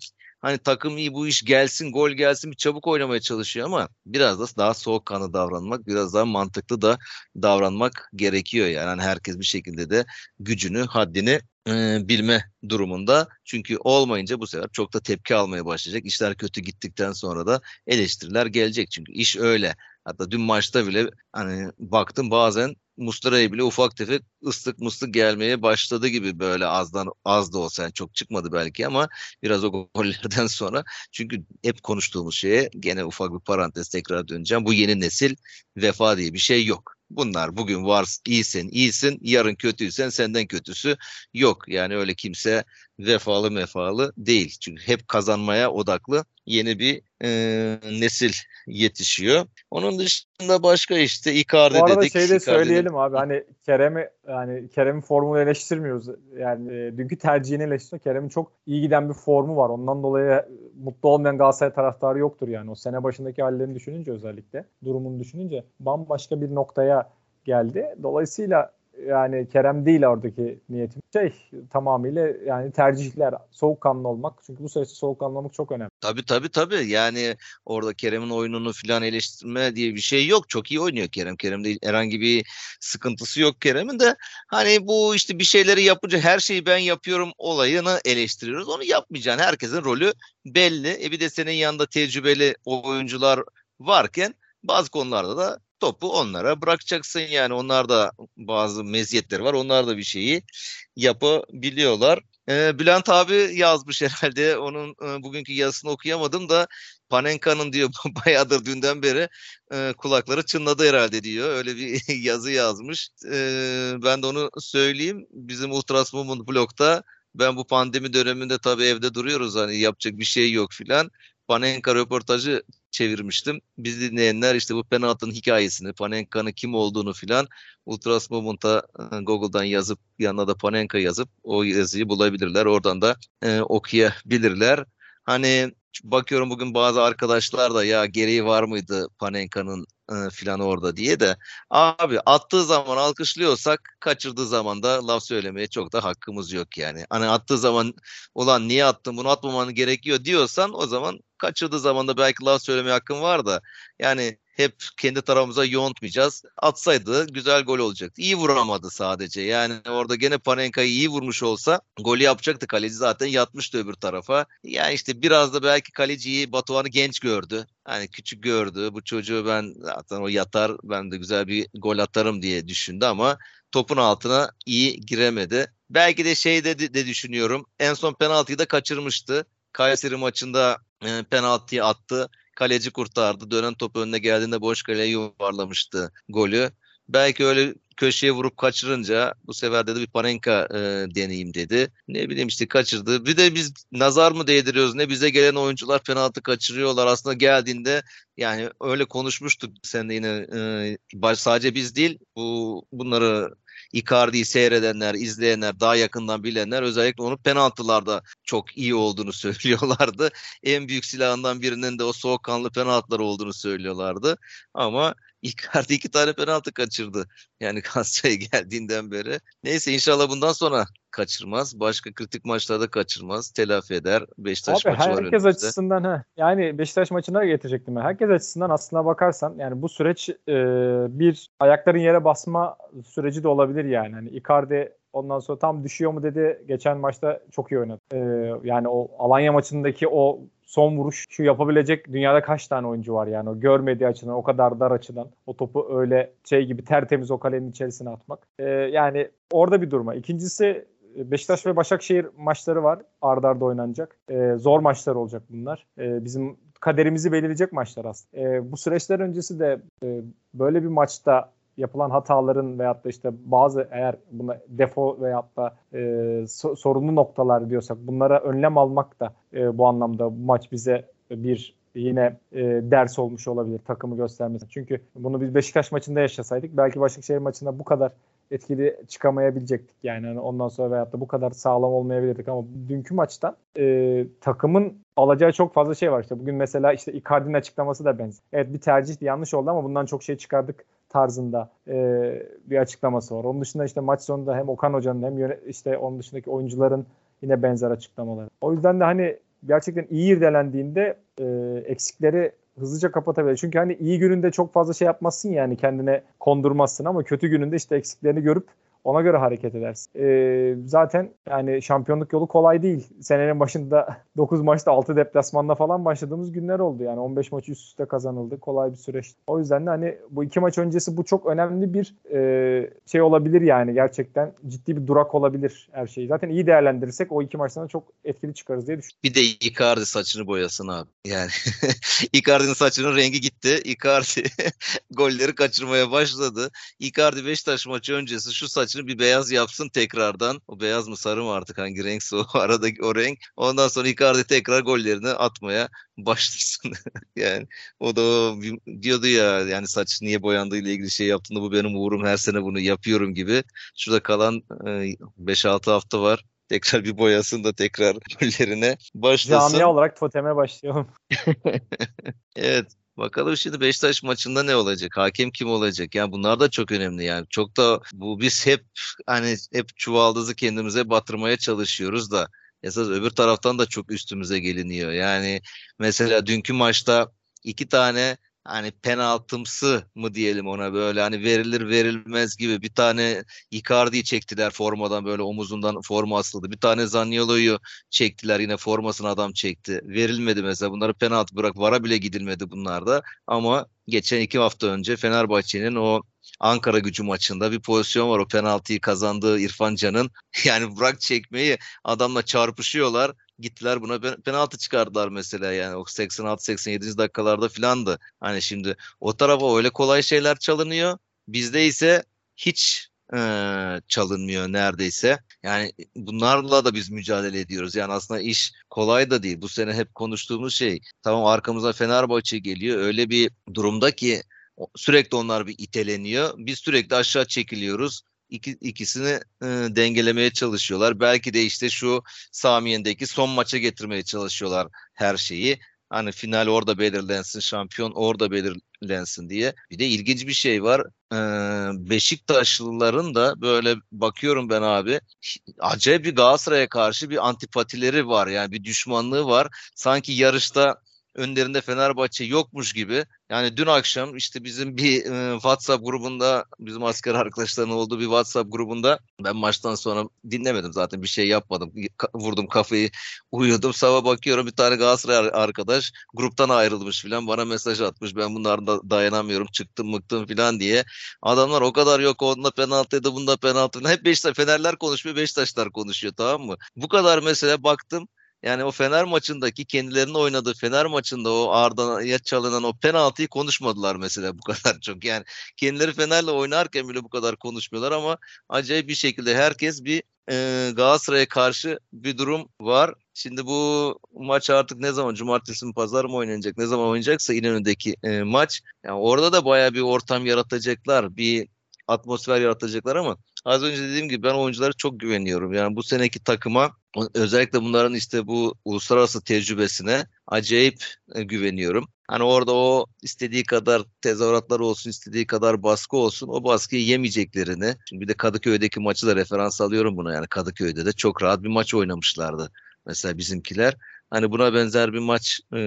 Hani takım iyi bu iş gelsin, gol gelsin bir çabuk oynamaya çalışıyor ama biraz da daha soğukkanlı davranmak, biraz daha mantıklı da davranmak gerekiyor. Yani hani herkes bir şekilde de gücünü, haddini e, bilme durumunda. Çünkü olmayınca bu sefer çok da tepki almaya başlayacak. İşler kötü gittikten sonra da eleştiriler gelecek. Çünkü iş öyle. Hatta dün maçta bile hani baktım bazen Mustara'ya bile ufak tefek ıslık mıslık gelmeye başladı gibi böyle azdan az da olsa yani çok çıkmadı belki ama biraz o gollerden sonra çünkü hep konuştuğumuz şeye gene ufak bir parantez tekrar döneceğim. Bu yeni nesil vefa diye bir şey yok. Bunlar bugün var iyisin iyisin yarın kötüysen senden kötüsü yok. Yani öyle kimse vefalı mefalı değil. Çünkü hep kazanmaya odaklı yeni bir e, nesil yetişiyor. Onun dışında başka işte Icardi dedik. Bu arada dedik. şey de söyleyelim abi hani Kerem'i yani Kerem'in formunu eleştirmiyoruz. Yani e, dünkü tercihini eleştiriyor. Kerem'in çok iyi giden bir formu var. Ondan dolayı mutlu olmayan Galatasaray taraftarı yoktur yani. O sene başındaki hallerini düşününce özellikle durumunu düşününce bambaşka bir noktaya geldi. Dolayısıyla yani Kerem değil oradaki niyetim. Şey tamamıyla yani tercihler soğukkanlı olmak. Çünkü bu süreçte soğukkanlı olmak çok önemli. Tabii tabii tabii. Yani orada Kerem'in oyununu falan eleştirme diye bir şey yok. Çok iyi oynuyor Kerem. Kerem'de herhangi bir sıkıntısı yok Kerem'in de. Hani bu işte bir şeyleri yapınca her şeyi ben yapıyorum olayını eleştiriyoruz. Onu yapmayacaksın. Herkesin rolü belli. E bir de senin yanında tecrübeli oyuncular varken bazı konularda da topu onlara bırakacaksın yani onlar da bazı meziyetleri var onlar da bir şeyi yapabiliyorlar. Ee, Bülent abi yazmış herhalde onun e, bugünkü yazısını okuyamadım da Panenka'nın diyor bayağıdır dünden beri e, kulakları çınladı herhalde diyor. Öyle bir yazı yazmış. E, ben de onu söyleyeyim. Bizim Ultras Movement blogda ben bu pandemi döneminde tabii evde duruyoruz hani yapacak bir şey yok filan. Panenka röportajı çevirmiştim. Biz dinleyenler işte bu penaltının hikayesini, Panenka'nın kim olduğunu filan Ultras Movement'a e, Google'dan yazıp yanına da Panenka yazıp o yazıyı bulabilirler. Oradan da e, okuyabilirler. Hani bakıyorum bugün bazı arkadaşlar da ya gereği var mıydı Panenka'nın e, filan orada diye de abi attığı zaman alkışlıyorsak kaçırdığı zaman da laf söylemeye çok da hakkımız yok yani. Hani attığı zaman ulan niye attın bunu atmaman gerekiyor diyorsan o zaman kaçırdığı zaman da belki laf söylemeye hakkın var da yani hep kendi tarafımıza yontmayacağız. Atsaydı güzel gol olacaktı. İyi vuramadı sadece. Yani orada gene Panenka'yı iyi vurmuş olsa golü yapacaktı. Kaleci zaten yatmıştı öbür tarafa. Yani işte biraz da belki kaleciyi Batuhan'ı genç gördü. Hani küçük gördü. Bu çocuğu ben zaten o yatar ben de güzel bir gol atarım diye düşündü ama topun altına iyi giremedi. Belki de şey de, de düşünüyorum. En son penaltıyı da kaçırmıştı. Kayseri maçında e, penaltıyı attı. Kaleci kurtardı. Dönen top önüne geldiğinde boş kaleye yuvarlamıştı golü. Belki öyle köşeye vurup kaçırınca bu sefer dedi bir Panenka e, deneyeyim dedi. Ne bileyim işte kaçırdı. Bir de biz nazar mı değdiriyoruz ne bize gelen oyuncular penaltı kaçırıyorlar. Aslında geldiğinde yani öyle konuşmuştuk sen de yine e, sadece biz değil bu bunları Icardi'yi seyredenler, izleyenler, daha yakından bilenler özellikle onun penaltılarda çok iyi olduğunu söylüyorlardı. En büyük silahından birinin de o soğukkanlı penaltılar olduğunu söylüyorlardı. Ama Icardi iki tane penaltı kaçırdı. Yani Galatasaray'a geldiğinden beri. Neyse inşallah bundan sonra kaçırmaz. Başka kritik maçlarda kaçırmaz. Telafi eder. Beşiktaş Abi, maçı var Herkes açısından ha. Yani Beşiktaş maçına getirecektim ben. Herkes açısından aslına bakarsan yani bu süreç e, bir ayakların yere basma süreci de olabilir yani. Hani Icardi Ondan sonra tam düşüyor mu dedi. Geçen maçta çok iyi oynadı. Ee, yani o Alanya maçındaki o son vuruş şu yapabilecek dünyada kaç tane oyuncu var yani o görmediği açıdan o kadar dar açıdan o topu öyle şey gibi tertemiz o kalenin içerisine atmak. Ee, yani orada bir durma. İkincisi Beşiktaş ve Başakşehir maçları var. Arda arda oynanacak. Ee, zor maçlar olacak bunlar. Ee, bizim kaderimizi belirleyecek maçlar aslında. Ee, bu süreçler öncesi de e, böyle bir maçta yapılan hataların veyahut da işte bazı eğer buna defo veyahut da e, so- sorunlu noktalar diyorsak bunlara önlem almak da e, bu anlamda bu maç bize bir yine e, ders olmuş olabilir takımı göstermesi. Çünkü bunu biz Beşiktaş maçında yaşasaydık belki Başakşehir maçında bu kadar etkili çıkamayabilecektik. Yani hani ondan sonra veyahut da bu kadar sağlam olmayabilirdik ama dünkü maçtan e, takımın alacağı çok fazla şey var. İşte bugün mesela işte Icardi'nin açıklaması da benzer. Evet bir tercih yanlış oldu ama bundan çok şey çıkardık tarzında e, bir açıklaması var. Onun dışında işte maç sonunda hem Okan Hoca'nın hem yöne, işte onun dışındaki oyuncuların yine benzer açıklamaları. O yüzden de hani gerçekten iyi irdelendiğinde e, eksikleri hızlıca kapatabilir. Çünkü hani iyi gününde çok fazla şey yapmazsın yani kendine kondurmazsın ama kötü gününde işte eksiklerini görüp ona göre hareket edersin. Ee, zaten yani şampiyonluk yolu kolay değil. Senenin başında 9 maçta 6 deplasmanda falan başladığımız günler oldu. Yani 15 maçı üst üste kazanıldı. Kolay bir süreç. O yüzden de hani bu iki maç öncesi bu çok önemli bir e, şey olabilir yani. Gerçekten ciddi bir durak olabilir her şeyi. Zaten iyi değerlendirirsek o iki maçtan da çok etkili çıkarız diye düşünüyorum. Bir de Icardi saçını boyasın abi. Yani Icardi'nin saçının rengi gitti. Icardi golleri kaçırmaya başladı. Icardi Beşiktaş maçı öncesi şu saçını bir beyaz yapsın tekrardan. O beyaz mı sarı mı artık hangi renkse o aradaki o renk. Ondan sonra Icardi tekrar gollerini atmaya başlasın. yani o da o, diyordu ya yani saç niye boyandığı ile ilgili şey yaptığında bu benim uğurum her sene bunu yapıyorum gibi. Şurada kalan e, 5-6 hafta var tekrar bir boyasın da tekrar gollerine başlasın. Camia olarak toteme başlayalım. evet. Bakalım şimdi Beşiktaş maçında ne olacak? Hakem kim olacak? Yani bunlar da çok önemli yani. Çok da bu biz hep hani hep çuvaldızı kendimize batırmaya çalışıyoruz da esas öbür taraftan da çok üstümüze geliniyor. Yani mesela dünkü maçta iki tane hani penaltımsı mı diyelim ona böyle hani verilir verilmez gibi bir tane Icardi'yi çektiler formadan böyle omuzundan forma asıldı. Bir tane Zaniolo'yu çektiler yine formasını adam çekti. Verilmedi mesela bunları penaltı bırak vara bile gidilmedi bunlarda ama geçen iki hafta önce Fenerbahçe'nin o Ankara gücü maçında bir pozisyon var o penaltıyı kazandığı İrfan Can'ın yani bırak çekmeyi adamla çarpışıyorlar gittiler buna penaltı çıkardılar mesela yani o 86-87. dakikalarda filandı. Hani şimdi o tarafa öyle kolay şeyler çalınıyor. Bizde ise hiç e, çalınmıyor neredeyse. Yani bunlarla da biz mücadele ediyoruz. Yani aslında iş kolay da değil. Bu sene hep konuştuğumuz şey. Tamam arkamıza Fenerbahçe geliyor. Öyle bir durumda ki sürekli onlar bir iteleniyor. Biz sürekli aşağı çekiliyoruz iki, ikisini e, dengelemeye çalışıyorlar. Belki de işte şu Samiyen'deki son maça getirmeye çalışıyorlar her şeyi. Hani final orada belirlensin, şampiyon orada belirlensin diye. Bir de ilginç bir şey var. Ee, Beşiktaşlıların da böyle bakıyorum ben abi acayip bir Galatasaray'a karşı bir antipatileri var. Yani bir düşmanlığı var. Sanki yarışta önlerinde Fenerbahçe yokmuş gibi. Yani dün akşam işte bizim bir e, WhatsApp grubunda bizim asker arkadaşların olduğu bir WhatsApp grubunda ben maçtan sonra dinlemedim zaten bir şey yapmadım. Vurdum kafayı uyudum. Sabah bakıyorum bir tane Galatasaray arkadaş gruptan ayrılmış filan bana mesaj atmış. Ben bunlardan dayanamıyorum çıktım mıktım filan diye. Adamlar o kadar yok onda penaltıydı bunda penaltı. Hep Beşiktaş Fenerler konuşmuyor Beşiktaşlar konuşuyor tamam mı? Bu kadar mesela baktım yani o Fener maçındaki kendilerinin oynadığı Fener maçında o Arda'ya çalınan o penaltıyı konuşmadılar mesela bu kadar çok. Yani kendileri Fener'le oynarken bile bu kadar konuşmuyorlar ama acayip bir şekilde herkes bir e, Galatasaray'a karşı bir durum var. Şimdi bu maç artık ne zaman cumartesi mi pazar mı oynanacak? Ne zaman oynayacaksa İnönü'ndeki e, maç. Yani orada da baya bir ortam yaratacaklar. Bir atmosfer yaratacaklar ama az önce dediğim gibi ben oyunculara çok güveniyorum. Yani bu seneki takıma özellikle bunların işte bu uluslararası tecrübesine acayip e, güveniyorum. Hani orada o istediği kadar tezahüratlar olsun, istediği kadar baskı olsun o baskıyı yemeyeceklerini. Şimdi bir de Kadıköy'deki maçı da referans alıyorum buna. Yani Kadıköy'de de çok rahat bir maç oynamışlardı. Mesela bizimkiler. Hani buna benzer bir maç e,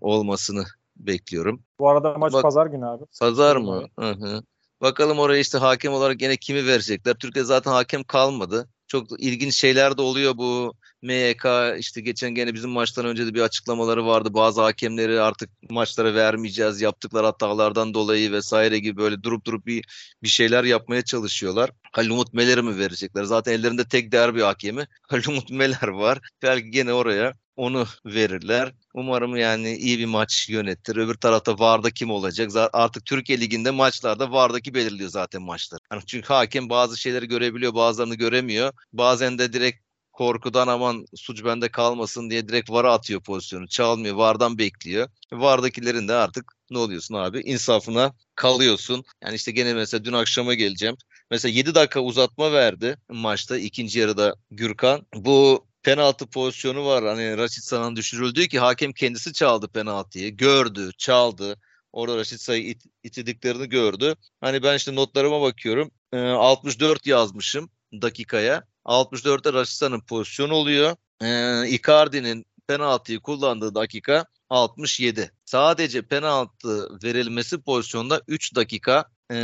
olmasını bekliyorum. Bu arada maç Bak, pazar günü abi. Pazar mı? Hı hı. Bakalım oraya işte hakem olarak gene kimi verecekler. Türkiye zaten hakem kalmadı. Çok ilginç şeyler de oluyor bu MYK işte geçen gene bizim maçtan önce de bir açıklamaları vardı. Bazı hakemleri artık maçlara vermeyeceğiz yaptıkları hatalardan dolayı vesaire gibi böyle durup durup bir bir şeyler yapmaya çalışıyorlar. Halil Umut Meler'i mi verecekler? Zaten ellerinde tek derbi hakemi Halil Umut Meler var. Belki gene oraya onu verirler. Umarım yani iyi bir maç yönettir. Öbür tarafta VAR'da kim olacak? Artık Türkiye Ligi'nde maçlarda VAR'daki belirliyor zaten maçlar. Yani çünkü hakem bazı şeyleri görebiliyor, bazılarını göremiyor. Bazen de direkt korkudan aman suç bende kalmasın diye direkt VAR'a atıyor pozisyonu. Çalmıyor, VAR'dan bekliyor. VAR'dakilerin de artık ne oluyorsun abi? İnsafına kalıyorsun. Yani işte gene mesela dün akşama geleceğim. Mesela 7 dakika uzatma verdi maçta ikinci yarıda Gürkan. Bu penaltı pozisyonu var. Hani Raşit San'ın düşürüldüğü ki hakem kendisi çaldı penaltıyı. Gördü, çaldı. Orada Raşit Say'ı it, itidiklerini gördü. Hani ben işte notlarıma bakıyorum. E, ee, 64 yazmışım dakikaya. 64'te Raşit San'ın pozisyonu oluyor. E, Icardi'nin penaltıyı kullandığı dakika 67. Sadece penaltı verilmesi pozisyonda 3 dakika e,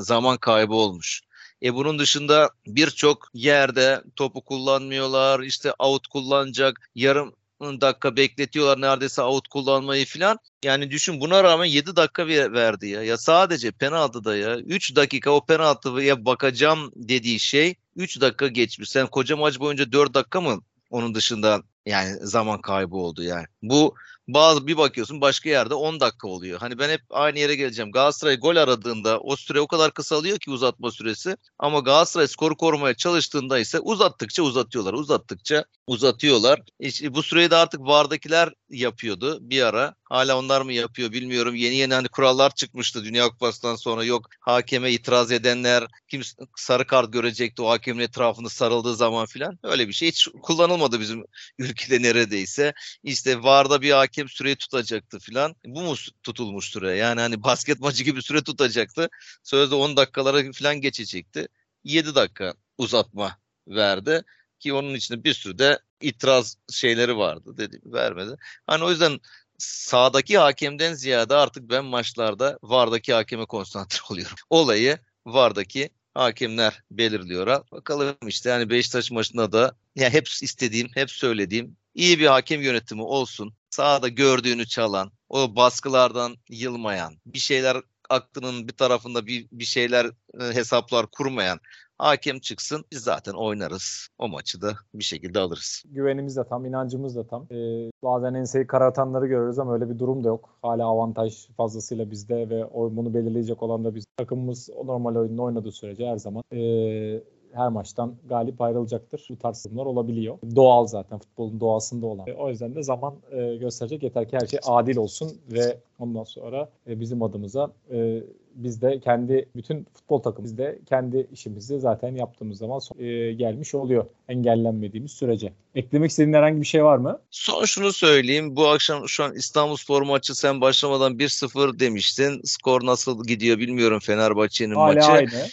zaman kaybı olmuş. E bunun dışında birçok yerde topu kullanmıyorlar. İşte out kullanacak. Yarım dakika bekletiyorlar neredeyse out kullanmayı filan. Yani düşün buna rağmen 7 dakika verdi ya. Ya sadece penaltıda ya 3 dakika o penaltıya bakacağım dediği şey 3 dakika geçmiş. Sen koca maç boyunca 4 dakika mı onun dışında yani zaman kaybı oldu yani. Bu bazı bir bakıyorsun başka yerde 10 dakika oluyor. Hani ben hep aynı yere geleceğim. Galatasaray gol aradığında o süre o kadar kısalıyor ki uzatma süresi. Ama Galatasaray skoru korumaya çalıştığında ise uzattıkça uzatıyorlar. Uzattıkça uzatıyorlar. İşte bu süreyi de artık VAR'dakiler yapıyordu bir ara. Hala onlar mı yapıyor bilmiyorum. Yeni yeni hani kurallar çıkmıştı Dünya Kupası'ndan sonra. Yok hakeme itiraz edenler kim sarı kart görecekti o hakemin etrafında sarıldığı zaman filan. Öyle bir şey hiç kullanılmadı bizim ülkede neredeyse. İşte VAR'da bir hakem süreyi tutacaktı filan. Bu mu tutulmuş süre? Yani hani basket maçı gibi süre tutacaktı. Sözde 10 dakikalara filan geçecekti. 7 dakika uzatma verdi ki onun içinde bir sürü de itiraz şeyleri vardı dedi vermedi. Hani o yüzden sağdaki hakemden ziyade artık ben maçlarda VAR'daki hakeme konsantre oluyorum. Olayı VAR'daki hakemler belirliyor. Bakalım işte yani Beşiktaş maçında da ya hep istediğim, hep söylediğim iyi bir hakem yönetimi olsun. Sahada gördüğünü çalan, o baskılardan yılmayan, bir şeyler aklının bir tarafında bir, bir şeyler e, hesaplar kurmayan hakem çıksın biz zaten oynarız. O maçı da bir şekilde alırız. Güvenimiz de tam, inancımız da tam. Ee, bazen enseyi karartanları görüyoruz ama öyle bir durum da yok. Hala avantaj fazlasıyla bizde ve bunu belirleyecek olan da biz. Takımımız normal oyununu oynadığı sürece her zaman ee, her maçtan galip ayrılacaktır. Bu tarz olabiliyor. Doğal zaten futbolun doğasında olan. O yüzden de zaman e, gösterecek. Yeter ki her şey adil olsun ve ondan sonra e, bizim adımıza e, biz de kendi bütün futbol takımı biz de kendi işimizi zaten yaptığımız zaman e, gelmiş oluyor engellenmediğimiz sürece. Eklemek istediğin herhangi bir şey var mı? Son şunu söyleyeyim. Bu akşam şu an İstanbul Spor maçı sen başlamadan 1-0 demiştin. Skor nasıl gidiyor bilmiyorum Fenerbahçe'nin maçı. Aynı.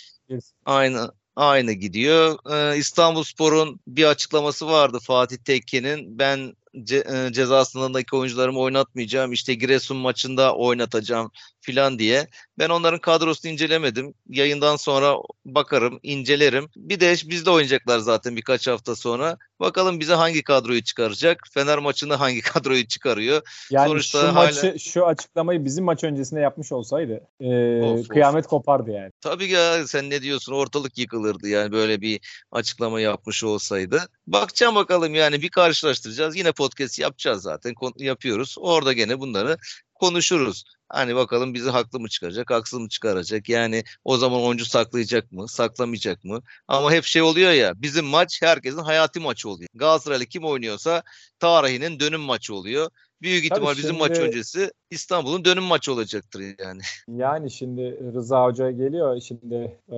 Aynı aynı gidiyor. Ee, İstanbulspor'un bir açıklaması vardı Fatih Tekke'nin. Ben ce, e, ceza sınırındaki oyuncularımı oynatmayacağım. İşte Giresun maçında oynatacağım filan diye. Ben onların kadrosunu incelemedim. Yayından sonra bakarım, incelerim. Bir de bizde oynayacaklar zaten birkaç hafta sonra. Bakalım bize hangi kadroyu çıkaracak? Fener maçında hangi kadroyu çıkarıyor? Yani Sonuçta şu hala... maçı, şu açıklamayı bizim maç öncesinde yapmış olsaydı e, of, kıyamet of. kopardı yani. Tabii ya sen ne diyorsun? Ortalık yıkılırdı yani böyle bir açıklama yapmış olsaydı. Bakacağım bakalım yani bir karşılaştıracağız. Yine podcast yapacağız zaten. Yapıyoruz. Orada gene bunları konuşuruz. Hani bakalım bizi haklı mı çıkaracak, haksız mı çıkaracak? Yani o zaman oyuncu saklayacak mı, saklamayacak mı? Ama hep şey oluyor ya, bizim maç herkesin hayati maçı oluyor. Galatasaraylı kim oynuyorsa tarihinin dönüm maçı oluyor. Büyük ihtimal Tabii bizim şimdi, maç öncesi İstanbul'un dönüm maçı olacaktır yani. Yani şimdi Rıza Hoca geliyor. Şimdi e,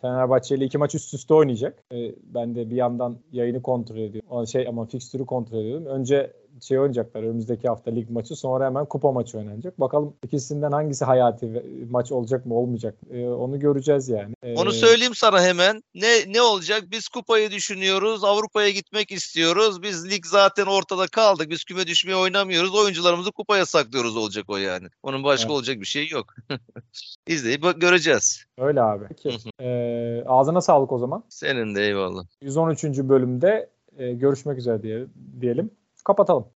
Fenerbahçe ile iki maç üst üste oynayacak. E, ben de bir yandan yayını kontrol ediyorum. Şey ama fikstürü kontrol ediyorum. Önce şey oynayacaklar önümüzdeki hafta lig maçı sonra hemen kupa maçı oynanacak. Bakalım ikisinden hangisi hayati maç olacak mı olmayacak e, onu göreceğiz yani. E, onu söyleyeyim sana hemen. Ne ne olacak? Biz kupayı düşünüyoruz. Avrupa'ya gitmek istiyoruz. Biz lig zaten ortada kaldık. Biz küme düşmeye oynamıyoruz. Oyuncularımızı kupaya saklıyoruz olacak o yani. Onun başka evet. olacak bir şey yok. İzleyip göreceğiz. Öyle abi. Peki. ee, ağzına sağlık o zaman. Senin de eyvallah. 113. bölümde e, görüşmek üzere diye, diyelim. Kapatalım.